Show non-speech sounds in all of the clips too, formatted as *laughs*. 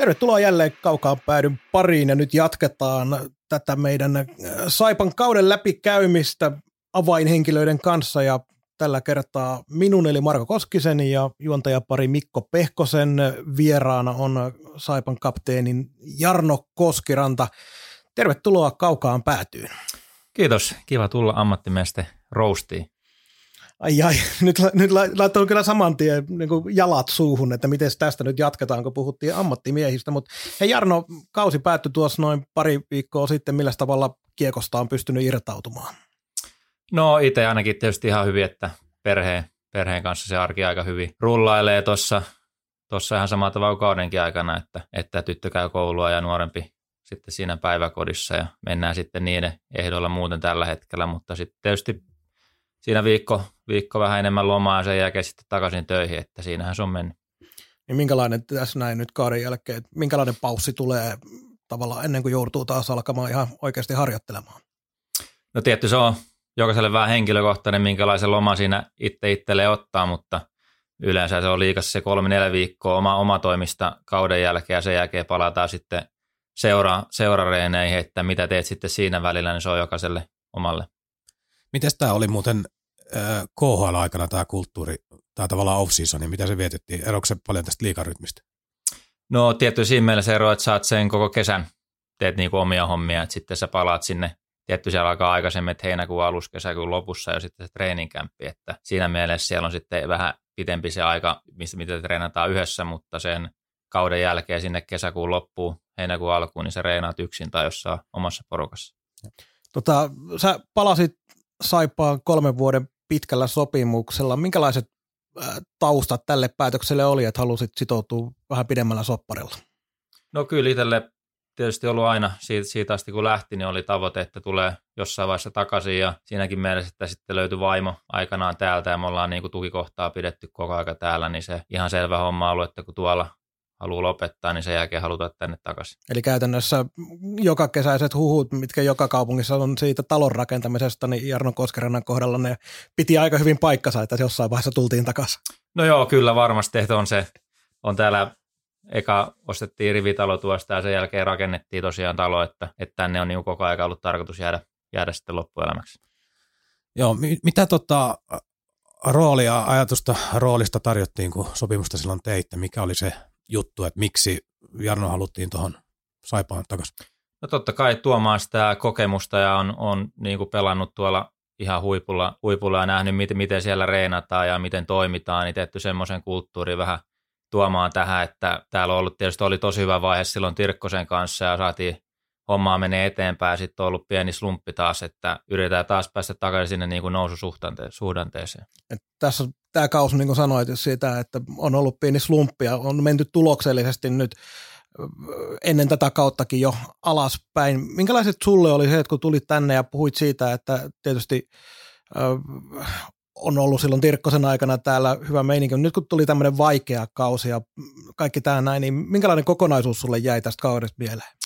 Tervetuloa jälleen kaukaan päädyn pariin ja nyt jatketaan tätä meidän äh, Saipan kauden läpikäymistä avainhenkilöiden kanssa ja tällä kertaa minun eli Marko Koskisen ja juontajapari Mikko Pehkosen vieraana on Saipan kapteenin Jarno Koskiranta. Tervetuloa kaukaan päätyyn. Kiitos, kiva tulla ammattimiesten roustiin. Ai ai, *laughs* nyt, nyt laittaa kyllä saman tien niin jalat suuhun, että miten tästä nyt jatketaan, kun puhuttiin ammattimiehistä. Mutta hei Jarno, kausi päättyi tuossa noin pari viikkoa sitten. Millä tavalla kiekosta on pystynyt irtautumaan? No itse ainakin tietysti ihan hyvin, että perheen, perheen kanssa se arki aika hyvin rullailee tuossa tuossa ihan samalla tavalla kaudenkin aikana, että, että tyttö käy koulua ja nuorempi sitten siinä päiväkodissa ja mennään sitten niiden ehdoilla muuten tällä hetkellä, mutta sitten tietysti siinä viikko, viikko vähän enemmän lomaa ja sen jälkeen sitten takaisin töihin, että siinähän se on mennyt. Niin minkälainen tässä näin nyt kauden jälkeen, minkälainen paussi tulee tavallaan ennen kuin joutuu taas alkamaan ihan oikeasti harjoittelemaan? No tietty se on jokaiselle vähän henkilökohtainen, minkälaisen loma siinä itse itselle ottaa, mutta yleensä se on liikassa se kolme neljä viikkoa oma, oma toimista kauden jälkeen ja sen jälkeen palataan sitten seura, seurareeneihin, että mitä teet sitten siinä välillä, niin se on jokaiselle omalle. Miten tämä oli muuten äh, KHL-aikana tämä kulttuuri, tämä tavallaan off-season, niin mitä se vietettiin? Eroiko se paljon tästä liikarytmistä? No tietty siinä mielessä ero, että saat sen koko kesän, teet niinku omia hommia, että sitten sä palaat sinne tietty siellä alkaa aikaisemmin, että heinäkuun alussa, kesäkuun lopussa ja sitten se treeninkämppi, että siinä mielessä siellä on sitten vähän pitempi se aika, mistä mitä treenataan yhdessä, mutta sen kauden jälkeen sinne kesäkuun loppuun, heinäkuun alkuun, niin se reenaat yksin tai jossain omassa porukassa. Tota, sä palasit Saipaan kolmen vuoden pitkällä sopimuksella. Minkälaiset taustat tälle päätökselle oli, että halusit sitoutua vähän pidemmällä sopparilla? No kyllä itselle tietysti ollut aina siitä, siitä asti, kun lähti, niin oli tavoite, että tulee jossain vaiheessa takaisin ja siinäkin mielessä, että sitten löytyi vaimo aikanaan täältä ja me ollaan niin kuin tukikohtaa pidetty koko aika täällä, niin se ihan selvä homma ollut, että kun tuolla haluaa lopettaa, niin sen jälkeen halutaan tänne takaisin. Eli käytännössä joka kesäiset huhut, mitkä joka kaupungissa on siitä talon rakentamisesta, niin Jarno Koskerannan kohdalla ne piti aika hyvin paikkansa, että jossain vaiheessa tultiin takaisin. No joo, kyllä varmasti, että on se, on täällä eka ostettiin rivitalo tuosta ja sen jälkeen rakennettiin tosiaan talo, että, että tänne on niin koko ajan ollut tarkoitus jäädä, jäädä sitten loppuelämäksi. Joo, mitä tota, roolia, ajatusta roolista tarjottiin, kun sopimusta silloin teitte? Mikä oli se juttu, että miksi Jarno haluttiin tuohon Saipaan takaisin? No totta kai tuomaan sitä kokemusta ja on, on niin kuin pelannut tuolla ihan huipulla, huipulla ja nähnyt, miten, miten siellä reenataan ja miten toimitaan, niin tehty semmoisen kulttuurin vähän tuomaan tähän, että täällä on ollut tietysti oli tosi hyvä vaihe silloin Tirkkosen kanssa ja saatiin hommaa menee eteenpäin. Sitten on ollut pieni slumppi taas, että yritetään taas päästä takaisin sinne niin kuin noususuhdanteeseen. Et tässä tämä kausi, niin kuin sanoit, siitä, että on ollut pieni slumppi ja on menty tuloksellisesti nyt ennen tätä kauttakin jo alaspäin. Minkälaiset sulle oli se, että kun tulit tänne ja puhuit siitä, että tietysti on ollut silloin Tirkkosen aikana täällä hyvä meininki. Nyt kun tuli tämmöinen vaikea kausi ja kaikki tämä näin, niin minkälainen kokonaisuus sulle jäi tästä kaudesta mieleen?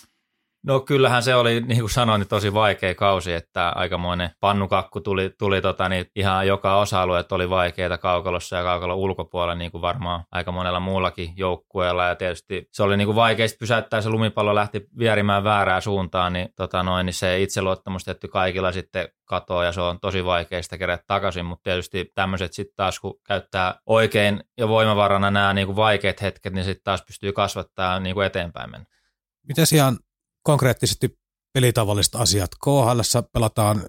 No kyllähän se oli, niin kuin sanoin, niin tosi vaikea kausi, että aikamoinen pannukakku tuli, tuli tota, niin ihan joka osa-alue, että oli vaikeita kaukalossa ja kaukalon ulkopuolella, niin kuin varmaan aika monella muullakin joukkueella. Ja tietysti se oli niin kuin pysäyttää, se lumipallo lähti vierimään väärään suuntaan, niin, tota noin, niin se itseluottamus tietty kaikilla sitten katoaa ja se on tosi vaikeista kerätä takaisin, mutta tietysti tämmöiset sitten taas, kun käyttää oikein ja voimavarana nämä niin vaikeat hetket, niin sitten taas pystyy kasvattaa niin eteenpäin mennä. Miten ihan konkreettisesti pelitavalliset asiat. KHL pelataan,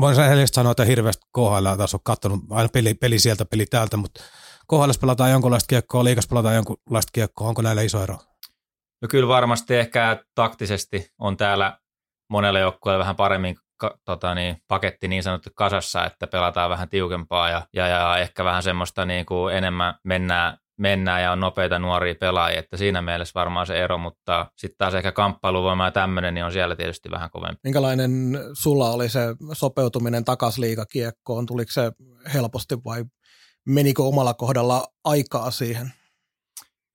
voin rehellisesti sanoa, että hirveästi KHL taas on katsonut aina peli, peli sieltä, peli täältä, mutta KHL pelataan jonkunlaista kiekkoa, liikas pelataan jonkunlaista kiekkoa, onko näillä iso ero? No kyllä varmasti ehkä taktisesti on täällä monelle joukkueelle vähän paremmin ka, tota niin, paketti niin sanottu kasassa, että pelataan vähän tiukempaa ja, ja, ja ehkä vähän semmoista niin kuin enemmän mennään mennään ja on nopeita nuoria pelaajia, että siinä mielessä varmaan se ero, mutta sitten taas ehkä kamppailuvoima ja tämmöinen, niin on siellä tietysti vähän kovempi. Minkälainen sulla oli se sopeutuminen takas liikakiekkoon? Tuliko se helposti vai menikö omalla kohdalla aikaa siihen?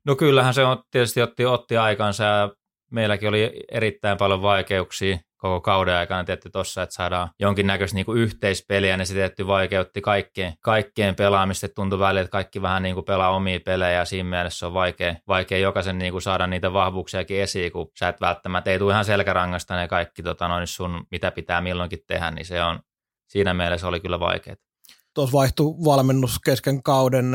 No kyllähän se on, tietysti otti, otti aikansa ja meilläkin oli erittäin paljon vaikeuksia koko kauden aikana tietty tuossa, että saadaan jonkinnäköistä niin yhteispeliä, niin se tietty vaikeutti kaikkeen, kaikkeen pelaamista. Tuntui välillä, että kaikki vähän niin kuin pelaa omia pelejä ja siinä mielessä on vaikea, vaikea jokaisen niin kuin saada niitä vahvuuksiakin esiin, kun sä et välttämättä, ei tule ihan selkärangasta ne kaikki tota, noin sun, mitä pitää milloinkin tehdä, niin se on, siinä mielessä oli kyllä vaikeaa. Tuossa vaihtui valmennus kesken kauden.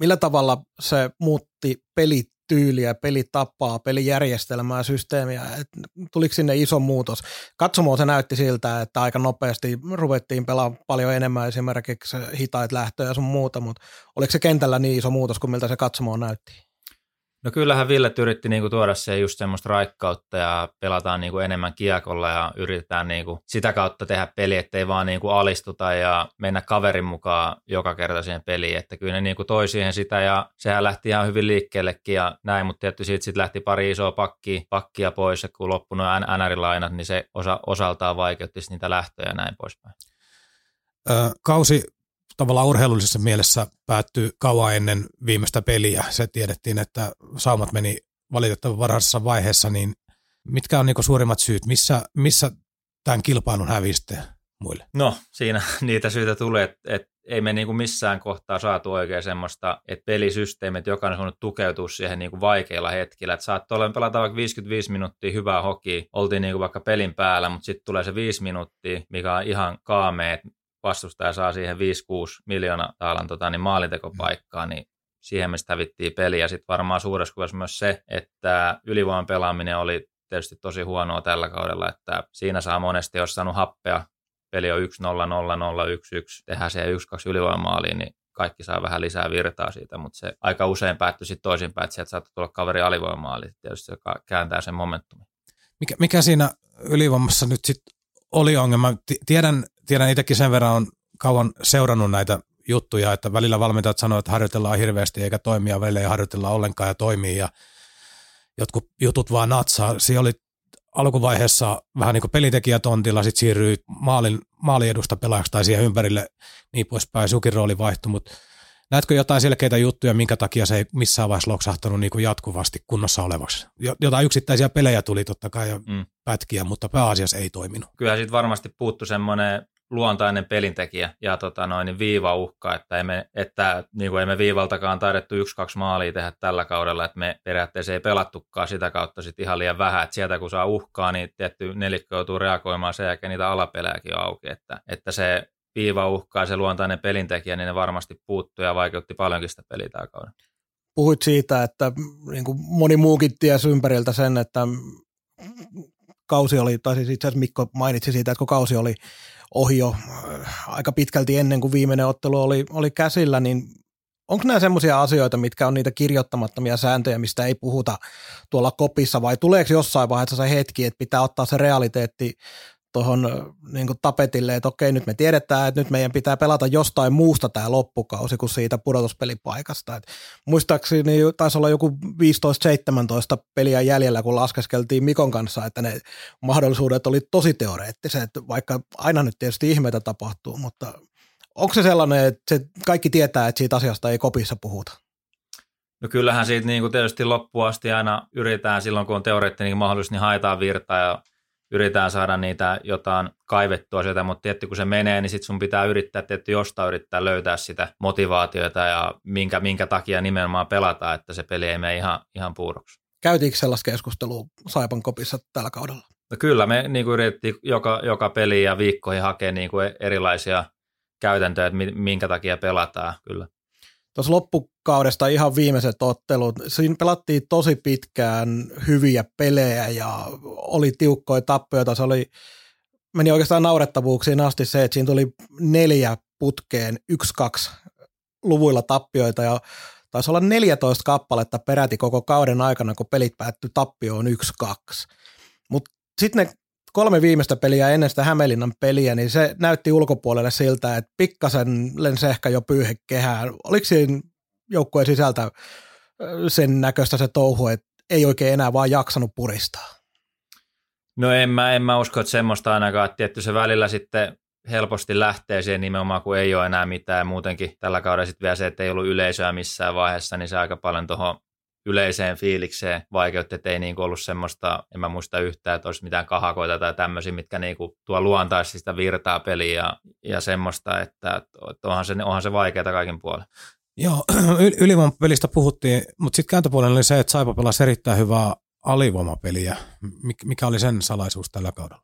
Millä tavalla se muutti pelit tyyliä, pelitapaa, pelijärjestelmää, systeemiä. Et tuliko sinne iso muutos? Katsomoon se näytti siltä, että aika nopeasti ruvettiin pelaamaan paljon enemmän esimerkiksi hitaita lähtöjä ja sun muuta, mutta oliko se kentällä niin iso muutos kuin miltä se katsomoon näytti? No kyllähän Ville yritti niinku tuoda se just semmoista raikkautta ja pelataan niinku enemmän kiekolla ja yritetään niinku sitä kautta tehdä peli, ettei vaan niinku alistuta ja mennä kaverin mukaan joka kerta siihen peliin. Että kyllä ne niinku toi siihen sitä ja sehän lähti ihan hyvin liikkeellekin ja näin, mutta tietysti siitä sit lähti pari isoa pakkia, pakkia pois ja kun loppui nuo NR-lainat, niin se osa, osaltaan vaikeutti niitä lähtöjä ja näin poispäin. kausi tavallaan urheilullisessa mielessä päättyi kauan ennen viimeistä peliä. Se tiedettiin, että saumat meni valitettavan varhaisessa vaiheessa, niin mitkä on niin suurimmat syyt, missä, missä tämän kilpailun häviste muille? No siinä *laughs* niitä syitä tulee, että, että ei me niin kuin missään kohtaa saatu oikein semmoista, että pelisysteemit, jokainen on tukeutua siihen niin kuin vaikeilla hetkillä. Että saattoi olla pelata vaikka 55 minuuttia hyvää hoki, oltiin niin kuin vaikka pelin päällä, mutta sitten tulee se 5 minuuttia, mikä on ihan kaamea, että vastustaja saa siihen 5-6 miljoonaa taalan tota, niin maalintekopaikkaa, niin siihen me hävittiin peliä. Sitten varmaan suuressa kuvassa myös se, että ylivoiman pelaaminen oli tietysti tosi huonoa tällä kaudella, että siinä saa monesti, jos saanut happea, peli on 1-0, 0-0, 1-1, tehdään siihen 1-2 ylivoimaaliin, niin kaikki saa vähän lisää virtaa siitä, mutta se aika usein päättyi sitten toisinpäin, että sieltä saattaa tulla kaveri alivoimaali, tietysti joka kääntää sen momentumin. Mikä, mikä siinä ylivoimassa nyt sitten oli ongelma? Tiedän, tiedän itsekin sen verran on kauan seurannut näitä juttuja, että välillä valmentajat sanoo, että harjoitellaan hirveästi eikä toimia, välillä ei harjoitella ollenkaan ja toimii ja jotkut jutut vaan natsaa. Siinä oli alkuvaiheessa vähän niin kuin pelitekijätontilla, sitten siirryi maalin, maaliedusta pelaajaksi tai siihen ympärille niin poispäin, sukin rooli vaihtui, mutta näetkö jotain selkeitä juttuja, minkä takia se ei missään vaiheessa loksahtanut niin kuin jatkuvasti kunnossa olevaksi? Jotain yksittäisiä pelejä tuli totta kai ja mm. pätkiä, mutta pääasiassa ei toiminut. Kyllä sitten varmasti puuttu semmoinen luontainen pelintekijä ja tota noin, niin viivauhka, että, emme, että niin kuin emme viivaltakaan taidettu yksi-kaksi maalia tehdä tällä kaudella, että me periaatteessa ei pelattukaan sitä kautta sit ihan liian vähän, että sieltä kun saa uhkaa, niin tietty nelikkö joutuu reagoimaan sen jälkeen niitä alapelejäkin auki, että, että se viivauhka ja se luontainen pelintekijä, niin ne varmasti puuttuu ja vaikeutti paljonkin sitä peliä tämä kauden. Puhuit siitä, että niin kuin moni muukin tiesi ympäriltä sen, että kausi oli, tai siis itse asiassa Mikko mainitsi siitä, että kun kausi oli ohi jo äh, aika pitkälti ennen kuin viimeinen ottelu oli, oli käsillä, niin onko nämä semmoisia asioita, mitkä on niitä kirjoittamattomia sääntöjä, mistä ei puhuta tuolla kopissa, vai tuleeko jossain vaiheessa se hetki, että pitää ottaa se realiteetti tuohon niin tapetille, että okei, nyt me tiedetään, että nyt meidän pitää pelata jostain muusta tämä loppukausi kuin siitä pudotuspelipaikasta. Et muistaakseni taisi olla joku 15-17 peliä jäljellä, kun laskeskeltiin Mikon kanssa, että ne mahdollisuudet oli tosi teoreettiset, vaikka aina nyt tietysti ihmeitä tapahtuu, mutta onko se sellainen, että se kaikki tietää, että siitä asiasta ei kopissa puhuta? No kyllähän siitä niin kuin tietysti loppuun asti aina yritetään silloin, kun on teoreettinen mahdollisuus, niin haetaan virtaa ja yritetään saada niitä jotain kaivettua sieltä, mutta tietty kun se menee, niin sitten sun pitää yrittää tietty jostain yrittää löytää sitä motivaatiota ja minkä, minkä takia nimenomaan pelata, että se peli ei mene ihan, ihan puuroksi. Käytiinkö sellaista keskustelua Saipan kopissa tällä kaudella? No kyllä, me niin kuin yritettiin joka, joka peli ja viikkoihin hakea niin kuin erilaisia käytäntöjä, että minkä takia pelataan, kyllä tuossa loppukaudesta ihan viimeiset ottelut, siinä pelattiin tosi pitkään hyviä pelejä ja oli tiukkoja tappioita, se oli, meni oikeastaan naurettavuuksiin asti se, että siinä tuli neljä putkeen, yksi, kaksi luvuilla tappioita ja taisi olla 14 kappaletta peräti koko kauden aikana, kun pelit päättyi tappioon 1-2. Mutta sitten ne kolme viimeistä peliä ennen sitä Hämeenlinnan peliä, niin se näytti ulkopuolelle siltä, että pikkasen lensi ehkä jo pyyhe kehään. Oliko siinä joukkueen sisältä sen näköistä se touhu, että ei oikein enää vaan jaksanut puristaa. No en mä, en mä usko, että semmoista ainakaan, että tietty se välillä sitten helposti lähtee siihen nimenomaan, kun ei ole enää mitään. Muutenkin tällä kaudella sitten vielä se, että ei ollut yleisöä missään vaiheessa, niin se aika paljon tuohon yleiseen fiilikseen vaikeutti, että ei niinku ollut semmoista, en mä muista yhtään, että olisi mitään kahakoita tai tämmöisiä, mitkä niinku tuo luontaisesti sitä virtaa peliä ja, ja semmoista, että, että onhan, se, onhan se vaikeaa kaikin puolin. Joo, *clears throat* ylivoimapelistä puhuttiin, mutta sitten kääntöpuolella oli se, että Saipa pelasi erittäin hyvää alivoimapeliä. Mikä oli sen salaisuus tällä kaudella?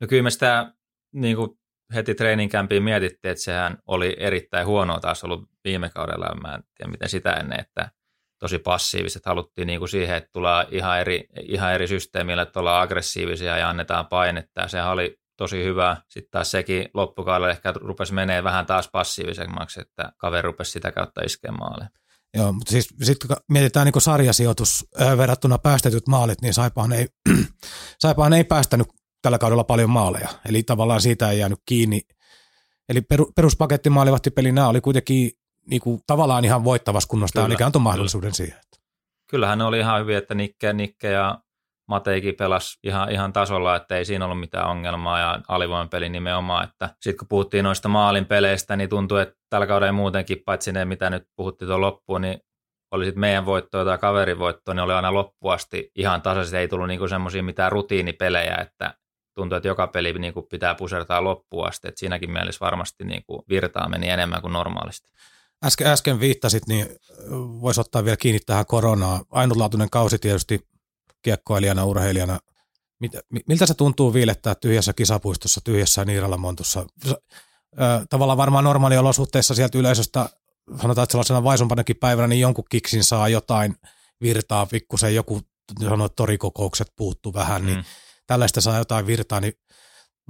No kyllä me sitä niin kuin heti treeninkämpiin mietittiin, että sehän oli erittäin huonoa taas ollut viime kaudella. Mä en tiedä, miten sitä ennen, että tosi passiiviset. Haluttiin niin kuin siihen, että tulee ihan eri, ihan eri systeemillä, että ollaan aggressiivisia ja annetaan painetta. Ja se oli tosi hyvä. Sitten taas sekin loppukaudella ehkä rupesi menee vähän taas passiivisemmaksi, että kaveri rupesi sitä kautta iskemään maalle. Joo, mutta siis sitten kun mietitään niin sarjasijoitus verrattuna päästetyt maalit, niin Saipaan ei, *clears throat* Saipaan ei päästänyt tällä kaudella paljon maaleja. Eli tavallaan siitä ei jäänyt kiinni. Eli peru, peruspaketti maalivahtipeli, nämä oli kuitenkin niin kuin, tavallaan ihan voittavassa kunnosta, mikä antoi mahdollisuuden siihen. Kyllähän ne oli ihan hyviä, että Nikke, Nikke ja Mateikin pelasi ihan, ihan tasolla, että ei siinä ollut mitään ongelmaa ja peli nimenomaan, että sitten kun puhuttiin noista maalin peleistä, niin tuntui, että tällä kaudella muutenkin, paitsi ne mitä nyt puhuttiin tuon loppuun, niin oli sitten meidän voittoa tai kaverin voittoa, niin oli aina loppuasti ihan tasaisesti, ei tullut niinku semmoisia mitään rutiinipelejä, että tuntuu, että joka peli niinku pitää pusertaa loppuun asti, että siinäkin mielessä varmasti niinku virtaa meni enemmän kuin normaalisti. Äsken, äsken viittasit, niin voisi ottaa vielä kiinni tähän koronaan. Ainutlaatuinen kausi tietysti kiekkoilijana, urheilijana. Miltä se tuntuu viilettää tyhjässä kisapuistossa, tyhjässä Niiralamontussa? Tavallaan varmaan normaaliolosuhteissa sieltä yleisöstä, sanotaan, että sellaisena vaisumpanakin päivänä, niin jonkun kiksin saa jotain virtaa, pikkusen joku sanoit, torikokoukset puuttu vähän, niin mm. tällaista saa jotain virtaa, niin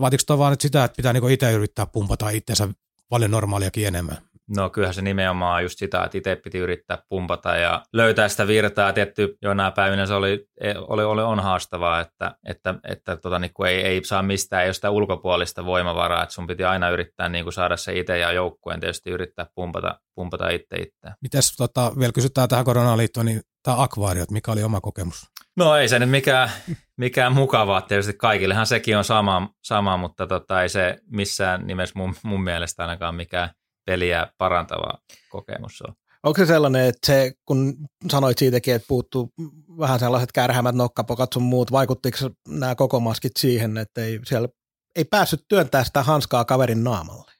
vaatiko tuo vaan nyt sitä, että pitää niinku itse yrittää pumpata itsensä paljon normaaliakin enemmän? No kyllähän se nimenomaan just sitä, että itse piti yrittää pumpata ja löytää sitä virtaa. Tietty jonain päivinä se oli, e, oli, oli on haastavaa, että, että, että tota, niin ei, ei, saa mistään, ei ole sitä ulkopuolista voimavaraa, että sun piti aina yrittää niin kuin saada se itse ja joukkueen tietysti yrittää pumpata, pumpata itse itseään. Mites tota, vielä kysytään tähän koronaan liittyen, niin tämä akvaariot, mikä oli oma kokemus? No ei se nyt mikään, *laughs* mikään mukavaa, tietysti kaikillehan sekin on sama, sama mutta tota, ei se missään nimessä mun, mun mielestä ainakaan mikään peliä parantava kokemus on. Onko se sellainen, että se, kun sanoit siitäkin, että puuttuu vähän sellaiset kärhämät nokkapokat sun muut, vaikuttiko nämä koko maskit siihen, että ei, siellä ei päässyt työntää sitä hanskaa kaverin naamalle?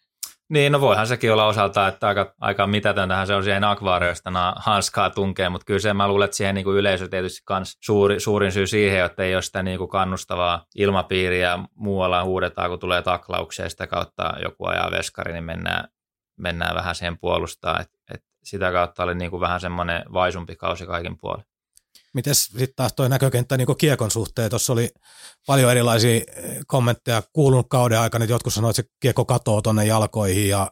Niin, no voihan sekin olla osalta, että aika, aika mitätöntähän se on siihen akvaarioista hanskaa tunkee, mutta kyllä se mä luulen, että siihen niin kuin yleisö tietysti kans suuri, suurin syy siihen, että ei ole sitä niin kuin kannustavaa ilmapiiriä muualla huudetaan, kun tulee taklauksia ja sitä kautta joku ajaa veskari, niin mennään, mennään vähän siihen puolustaa, että et sitä kautta oli niin kuin vähän semmoinen vaisumpi kausi kaikin puolin. Miten sitten taas tuo näkökenttä niin kiekon suhteen? Tuossa oli paljon erilaisia eh, kommentteja kuulunut kauden aikana, että jotkut sanoivat, että se kiekko katoo tuonne jalkoihin ja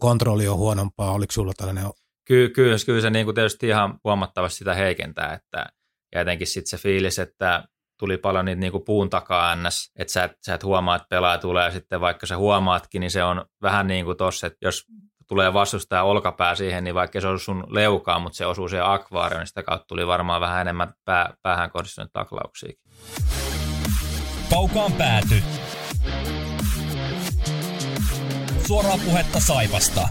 kontrolli on huonompaa. Oliko sinulla tällainen? Kyllä, kyllä, kyllä se niin kuin tietysti ihan huomattavasti sitä heikentää, että ja jotenkin sitten se fiilis, että tuli paljon niitä niin kuin puun takaa ns, että sä et, sä et huomaa, että pelaaja tulee ja sitten vaikka sä huomaatkin, niin se on vähän niin kuin tossa, että jos tulee vastustaja olkapää siihen, niin vaikka se on sun leukaa, mutta se osuu siihen akvaarioon, niin sitä kautta tuli varmaan vähän enemmän pää, päähän kohdistunut taklauksia. Kaukaan pääty. Suoraa puhetta Saipasta.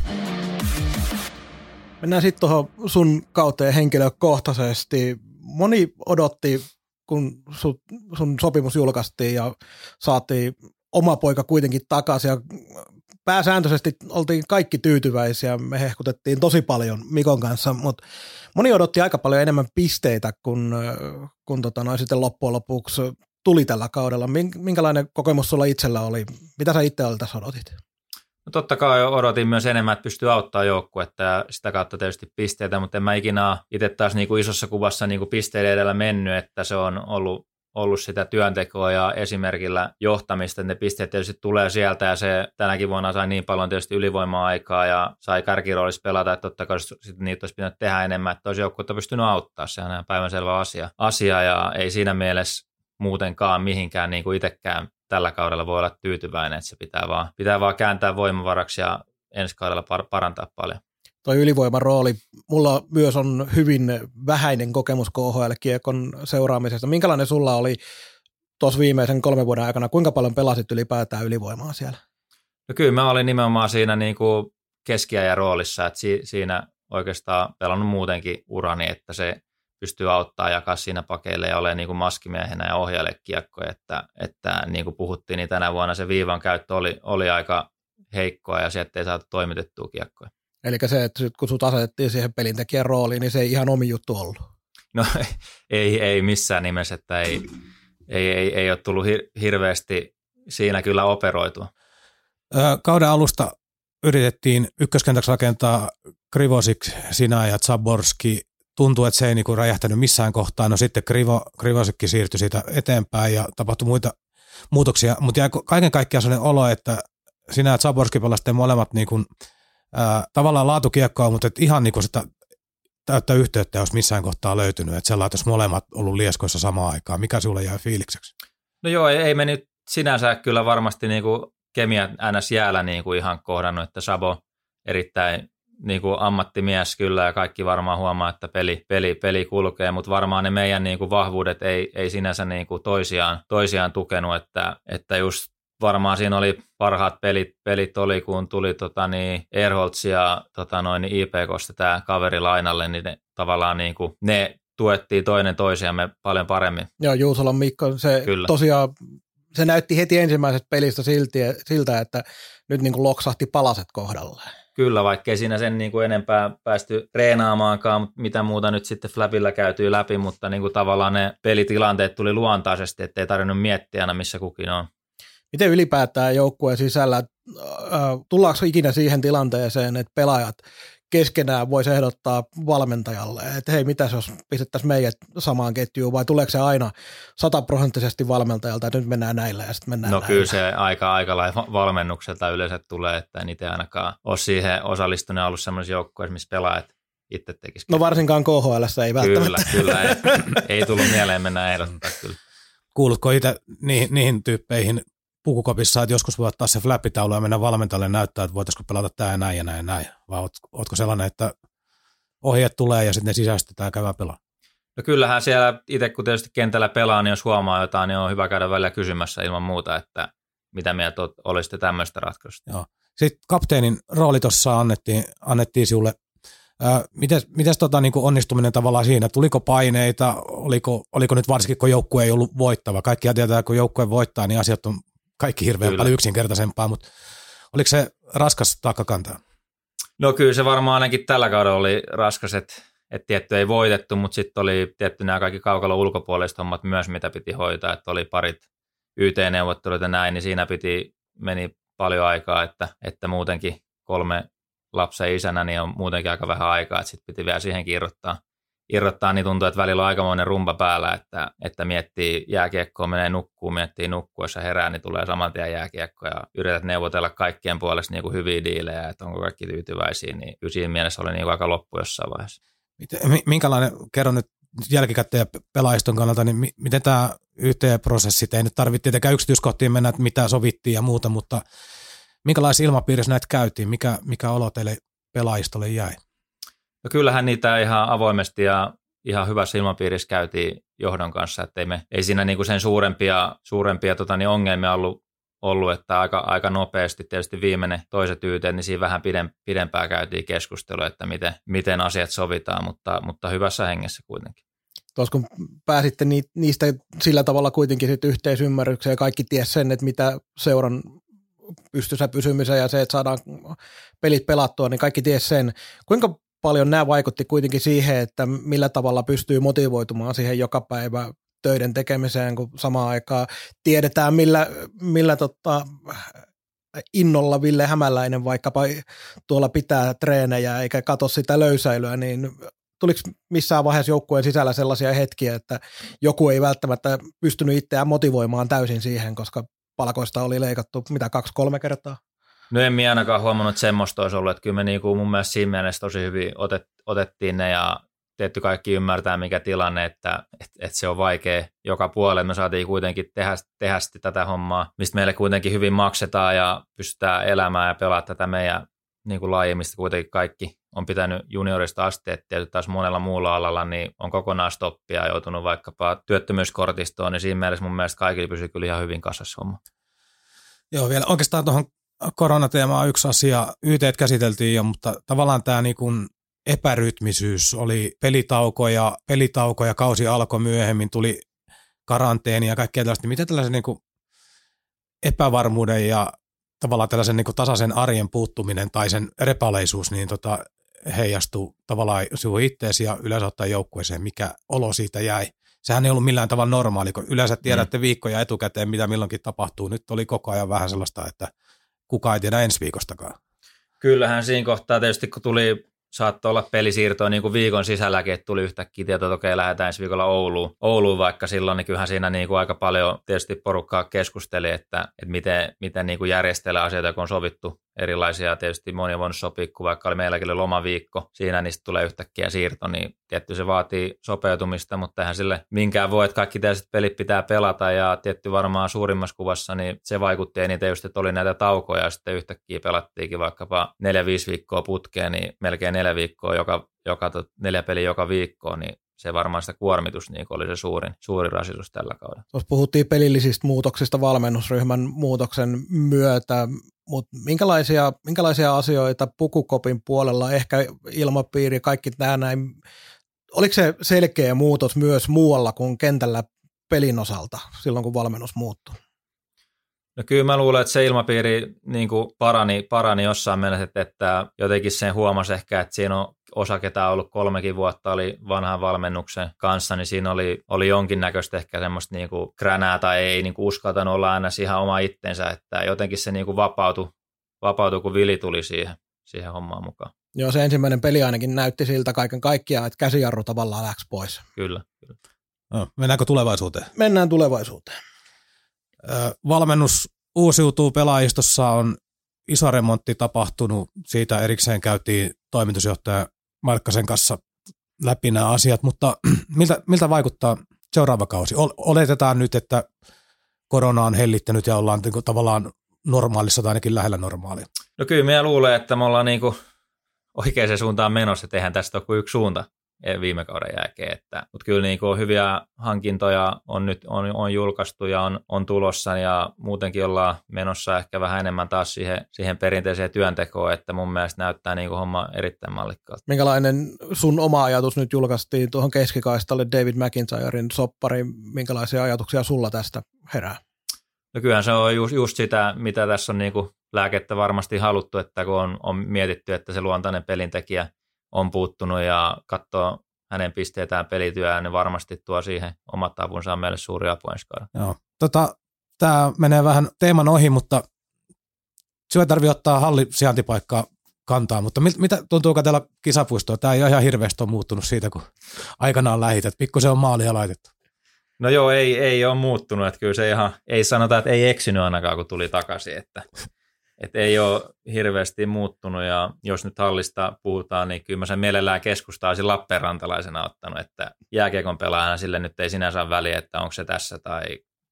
Mennään sitten tuohon sun kauteen henkilökohtaisesti. Moni odotti, kun sun, sun sopimus julkaistiin ja saatiin oma poika kuitenkin takaisin ja pääsääntöisesti oltiin kaikki tyytyväisiä, me hehkutettiin tosi paljon Mikon kanssa, mutta moni odotti aika paljon enemmän pisteitä, kun, kun tota noin sitten loppujen lopuksi tuli tällä kaudella. Minkälainen kokemus sulla itsellä oli? Mitä sä itse tässä odotit? No totta kai odotin myös enemmän, että pystyy auttamaan joukkuetta ja sitä kautta tietysti pisteitä, mutta en mä ikinä itse taas niin kuin isossa kuvassa niin kuin pisteiden edellä mennyt, että se on ollut ollut sitä työntekoa ja esimerkillä johtamista, ne pisteet tietysti tulee sieltä ja se tänäkin vuonna sai niin paljon tietysti ylivoima-aikaa ja sai kärkiroolissa pelata, että totta kai sitten niitä olisi pitänyt tehdä enemmän, että olisi joukkuetta pystynyt auttaa, sehän on päivänselvä asia, asia ja ei siinä mielessä muutenkaan mihinkään niin kuin itsekään tällä kaudella voi olla tyytyväinen, että se pitää vaan, pitää vaan kääntää voimavaraksi ja ensi kaudella parantaa paljon. toi ylivoiman rooli. Mulla myös on hyvin vähäinen kokemus KHL-kiekon seuraamisesta. Minkälainen sulla oli tuossa viimeisen kolmen vuoden aikana, kuinka paljon pelasit ylipäätään ylivoimaa siellä? No kyllä mä olin nimenomaan siinä niin kuin keskiajan roolissa, että si- siinä oikeastaan pelannut muutenkin urani, että se pystyy auttaa jakaa siinä pakeille ja ole niin kuin maskimiehenä ja ohjaille kiekkoja, että, että niin kuin puhuttiin, niin tänä vuonna se viivan käyttö oli, oli aika heikkoa ja sieltä ei saatu toimitettua kiekkoja. Eli se, että kun sut asetettiin siihen pelintekijän rooliin, niin se ei ihan omi juttu ollut. No *laughs* ei, ei missään nimessä, että ei, ei, ei, ei ole tullut hirveästi siinä kyllä operoitua. Kauden alusta yritettiin ykköskentäksi rakentaa Krivosik, sinä ja Zaborski. Tuntuu, että se ei niinku räjähtänyt missään kohtaa. No sitten Krivo, Krivosikki siirtyi siitä eteenpäin ja tapahtui muita muutoksia. Mutta jäi kaiken kaikkiaan sellainen olo, että sinä ja Zaborski pelasitte molemmat niinku, ää, tavallaan laatukiekkoa, mutta et ihan niinku sitä täyttä yhteyttä olisi missään kohtaa löytynyt. Että sellainen, että molemmat ollut lieskoissa samaan aikaan. Mikä sinulle jäi fiilikseksi? No joo, ei me nyt sinänsä kyllä varmasti niinku kemia NS jäällä niinku ihan kohdannut, että Sabo erittäin niin kuin ammattimies kyllä ja kaikki varmaan huomaa, että peli, peli, peli kulkee, mutta varmaan ne meidän niin kuin vahvuudet ei, ei sinänsä niin kuin toisiaan, toisiaan tukenut, että, että just varmaan siinä oli parhaat pelit, pelit oli, kun tuli tota, niin Erholtz ja tota, noin, IPKsta tämä kaveri lainalle, niin ne, tavallaan niin kuin, ne tuettiin toinen toisiamme paljon paremmin. Joo, Juusolan Mikko, se Kyllä. tosiaan se näytti heti ensimmäisestä pelistä silti, siltä, että nyt niin kuin loksahti palaset kohdalleen. Kyllä, vaikkei siinä sen niin kuin enempää päästy treenaamaankaan, mitä muuta nyt sitten Flapilla käytyy läpi, mutta niin kuin tavallaan ne pelitilanteet tuli luontaisesti, ettei tarvinnut miettiä aina, missä kukin on. Miten ylipäätään joukkueen sisällä, äh, tullaanko ikinä siihen tilanteeseen, että pelaajat keskenään voisi ehdottaa valmentajalle, että hei, mitä jos pistettäisiin meidät samaan ketjuun, vai tuleeko se aina sataprosenttisesti valmentajalta, että nyt mennään näillä ja sitten mennään No näillä. kyllä se aika aika valmennukselta yleensä tulee, että en itse ainakaan ole siihen osallistunut ollut sellaisessa joukkueessa, missä pelaajat itse tekisivät. No varsinkaan KHL ei välttämättä. Kyllä, kyllä. *laughs* Ei, ei tullut mieleen mennä ehdottaa kyllä. Kuulutko itse niihin, niihin tyyppeihin pukukopissa, että joskus voi ottaa se flappitaulu ja mennä valmentajalle näyttää, että voitaisiko pelata tämä ja näin ja näin ja näin. Vai oot, ootko sellainen, että ohjeet tulee ja sitten ne sisäistetään ja käydään pelaa? No kyllähän siellä itse kun tietysti kentällä pelaa, niin jos huomaa jotain, niin on hyvä käydä välillä kysymässä ilman muuta, että mitä mieltä olisitte tämmöistä ratkaisusta. Joo. Sitten kapteenin rooli tuossa annettiin, annettiin sinulle. mites, mites tota, niin onnistuminen tavallaan siinä? Tuliko paineita? Oliko, oliko nyt varsinkin, kun joukkue ei ollut voittava? Kaikki tietää, kun joukkue voittaa, niin asiat on kaikki hirveän kyllä. paljon yksinkertaisempaa, mutta oliko se raskas taakka kantaa? No kyllä se varmaan ainakin tällä kaudella oli raskas, että, että tietty ei voitettu, mutta sitten oli tietty nämä kaikki kaukalla ulkopuoliset hommat myös, mitä piti hoitaa, että oli parit YT-neuvotteluita näin, niin siinä piti, meni paljon aikaa, että, että muutenkin kolme lapsen isänä, niin on muutenkin aika vähän aikaa, että sitten piti vielä siihen irrottaa, irrottaa, niin tuntuu, että välillä on aikamoinen rumpa päällä, että, että miettii jääkiekkoa, menee nukkuu, miettii nukkuessa herää, niin tulee saman tien jääkiekko ja yrität neuvotella kaikkien puolesta niin kuin hyviä diilejä, että onko kaikki tyytyväisiä, niin siinä mielessä oli niin kuin aika loppu jossain vaiheessa. Minkälainen, kerro nyt jälkikäteen pelaajiston kannalta, niin miten tämä YT-prosessi, ei nyt tarvitse tietenkään yksityiskohtiin mennä, että mitä sovittiin ja muuta, mutta minkälaisissa ilmapiirissä näitä käytiin, mikä, mikä olo teille pelaajistolle jäi? No kyllähän niitä ihan avoimesti ja ihan hyvässä ilmapiirissä käytiin johdon kanssa, että ei, me, ei siinä niinku sen suurempia, suurempia tota, niin ongelmia ollut, ollut, että aika, aika nopeasti tietysti viimeinen toiset YT, niin siinä vähän pidempään käytiin keskustelua, että miten, miten asiat sovitaan, mutta, mutta hyvässä hengessä kuitenkin. Tuossa kun pääsitte niistä sillä tavalla kuitenkin sit yhteisymmärrykseen ja kaikki ties sen, että mitä seuran pystyssä pysymiseen ja se, että saadaan pelit pelattua, niin kaikki ties sen. Kuinka paljon nämä vaikutti kuitenkin siihen, että millä tavalla pystyy motivoitumaan siihen joka päivä töiden tekemiseen, kun samaan aikaan tiedetään, millä, millä tota, innolla Ville Hämäläinen vaikkapa tuolla pitää treenejä eikä katso sitä löysäilyä, niin tuliko missään vaiheessa joukkueen sisällä sellaisia hetkiä, että joku ei välttämättä pystynyt itseään motivoimaan täysin siihen, koska palkoista oli leikattu mitä kaksi-kolme kertaa? No en minä ainakaan huomannut, että semmoista olisi ollut, että kyllä me niinku mun mielestä siinä mielessä tosi hyvin otet, otettiin ne ja tietty kaikki ymmärtää, mikä tilanne, että, että, että se on vaikea joka puolelle. Me saatiin kuitenkin tehdä, tehdä tätä hommaa, mistä meille kuitenkin hyvin maksetaan ja pystytään elämään ja pelaamaan tätä meidän niin kuin laajemmista kuitenkin kaikki on pitänyt juniorista asti, että taas monella muulla alalla niin on kokonaan stoppia joutunut vaikkapa työttömyyskortistoon, niin siinä mielessä mun mielestä kaikille pysyy kyllä ihan hyvin kasassa homma. Joo, vielä oikeastaan tuohon koronateemaan yksi asia. YT käsiteltiin jo, mutta tavallaan tämä niin kuin epärytmisyys oli pelitauko ja, pelitauko ja kausi alkoi myöhemmin, tuli karanteeni ja kaikkea tällaista. Miten tällaisen niin kuin epävarmuuden ja tavallaan tällaisen niin kuin tasaisen arjen puuttuminen tai sen repaleisuus niin tota, heijastuu tavallaan sinun itteesi ja yleensä ottaa joukkueeseen, mikä olo siitä jäi. Sehän ei ollut millään tavalla normaali, kun yleensä tiedätte mm. viikkoja etukäteen, mitä milloinkin tapahtuu. Nyt oli koko ajan vähän sellaista, että kukaan ei tiedä ensi viikostakaan. Kyllähän siinä kohtaa tietysti, kun tuli saattoi olla pelisiirtoa niin kuin viikon sisälläkin, että tuli yhtäkkiä tieto, että okei, lähdetään ensi viikolla Ouluun, Ouluun vaikka silloin, niin kyllähän siinä niin kuin aika paljon tietysti porukkaa keskusteli, että, että miten, miten niin kuin järjestellä asioita, kun on sovittu erilaisia, tietysti moni on voinut sopia, kun vaikka oli meilläkin oli lomaviikko, siinä niistä tulee yhtäkkiä siirto, niin tietty se vaatii sopeutumista, mutta eihän sille minkään voi, että kaikki tietysti pelit pitää pelata ja tietty varmaan suurimmassa kuvassa, niin se vaikutti eniten just, että oli näitä taukoja ja sitten yhtäkkiä pelattiinkin vaikkapa neljä-viisi viikkoa putkeen, niin melkein neljä viikkoa joka, joka neljä peli joka viikko, niin se varmaan sitä kuormitus niin oli se suurin, suurin rasitus tällä kaudella. Tuossa puhuttiin pelillisistä muutoksista valmennusryhmän muutoksen myötä, mutta minkälaisia, minkälaisia asioita Pukukopin puolella, ehkä ilmapiiri, kaikki tämä näin, oliko se selkeä muutos myös muualla kuin kentällä pelin osalta silloin, kun valmennus muuttui? No kyllä mä luulen, että se ilmapiiri niin kuin parani, parani jossain mielessä, että, että jotenkin sen huomasi ehkä, että siinä on osa, ketä on ollut kolmekin vuotta, oli vanhan valmennuksen kanssa, niin siinä oli, oli jonkinnäköistä ehkä semmoista niin kuin kränää tai ei niin kuin uskaltanut olla aina ihan oma itsensä, että jotenkin se niin kuin vapautui, vapautui, kun Vili tuli siihen, siihen hommaan mukaan. Joo, se ensimmäinen peli ainakin näytti siltä kaiken kaikkiaan, että käsijarru tavallaan läks pois. Kyllä, kyllä. No, mennäänkö tulevaisuuteen? Mennään tulevaisuuteen. Valmennus uusiutuu pelaajistossa, on iso remontti tapahtunut. Siitä erikseen käytiin toimitusjohtaja Markkasen kanssa läpi nämä asiat, mutta *clears throat* miltä, miltä vaikuttaa seuraava kausi? Oletetaan nyt, että korona on hellittänyt ja ollaan niin tavallaan normaalissa tai ainakin lähellä normaalia. No kyllä minä luulen, että me ollaan niin oikeaan suuntaan menossa, että eihän tästä ole kuin yksi suunta. E, viime kauden jälkeen. Että, mutta kyllä niin kuin hyviä hankintoja on nyt on, on julkaistu ja on, on tulossa ja muutenkin ollaan menossa ehkä vähän enemmän taas siihen, siihen perinteiseen työntekoon, että mun mielestä näyttää niin kuin homma erittäin mallikkaalta. Minkälainen sun oma ajatus nyt julkaistiin tuohon keskikaistalle David McIntyren soppari, minkälaisia ajatuksia sulla tästä herää? No kyllähän se on just, just sitä, mitä tässä on niin kuin lääkettä varmasti haluttu, että kun on, on mietitty, että se luontainen pelintekijä – on puuttunut ja katsoo hänen pisteetään pelityöään, niin varmasti tuo siihen omat apunsa on meille suuri apu ensi Joo. Tota, Tämä menee vähän teeman ohi, mutta ei tarvitse ottaa halli sijaintipaikkaa kantaa, mutta mit, mitä tuntuuko täällä kisapuistoa? Tämä ei ole ihan hirveästi ole muuttunut siitä, kun aikanaan lähität. Pikkusen on maalia laitettu. No joo, ei, ei ole muuttunut. Että kyllä se ihan, ei sanota, että ei eksynyt ainakaan, kun tuli takaisin. Että et ei ole hirveästi muuttunut ja jos nyt hallista puhutaan, niin kyllä mä sen mielellään keskustaisin Lappeenrantalaisena ottanut, että jääkiekon pelaajana sille nyt ei sinänsä väliä, että onko se tässä tai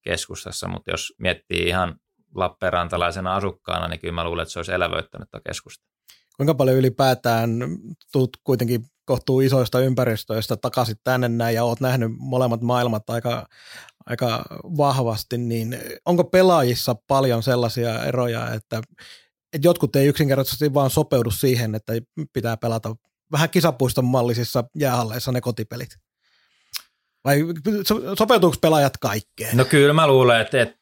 keskustassa, mutta jos miettii ihan Lappeenrantalaisena asukkaana, niin kyllä mä luulen, että se olisi elävöittänyt tuota keskusta. Kuinka paljon ylipäätään tuut kuitenkin kohtuu isoista ympäristöistä takaisin tänne näin ja oot nähnyt molemmat maailmat aika aika vahvasti, niin onko pelaajissa paljon sellaisia eroja, että, että jotkut ei yksinkertaisesti vaan sopeudu siihen, että pitää pelata vähän kisapuiston mallisissa jäähalleissa ne kotipelit? Vai sopeutuuko pelaajat kaikkeen? No kyllä mä luulen, että, että,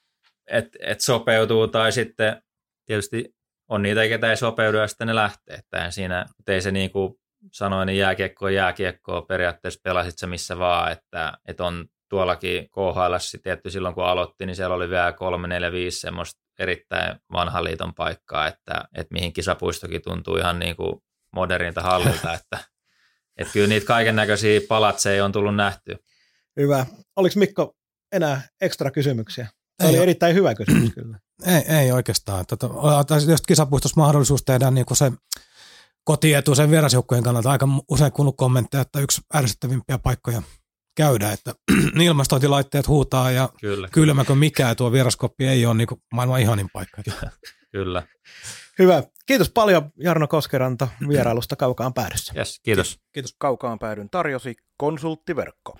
että, että sopeutuu tai sitten tietysti on niitä, ketä ei sopeudu ja sitten ne lähtee. Että siinä, ei se niin kuin sanoin, niin jääkiekko on jääkiekkoa, periaatteessa pelasit se missä vaan, että, että on tuollakin KHL tietty silloin kun aloitti, niin siellä oli vielä kolme, neljä, viisi semmoista erittäin vanhan liiton paikkaa, että, että mihin kisapuistokin tuntuu ihan niin kuin modernilta hallilta, että, että kyllä niitä kaiken näköisiä palatseja on tullut nähty. Hyvä. Oliko Mikko enää ekstra kysymyksiä? Se ei oli ole. erittäin hyvä kysymys kyllä. *clears throat* Ei, ei oikeastaan. Tota, jos kisapuistossa mahdollisuus tehdä niin kuin se kotietu sen vierasjoukkueen kannalta, aika usein kuullut kommentteja, että yksi ärsyttävimpiä paikkoja käydä, että *clears throat* ilmastointilaitteet huutaa ja Kyllä, kylmäkö mikään, tuo vieraskoppi ei ole niin maailman ihanin paikka. kyllä. Hyvä. Kiitos paljon Jarno Koskeranta vierailusta Kaukaan päädyssä. Yes, kiitos. Kiitos Kaukaan päädyn tarjosi konsulttiverkko.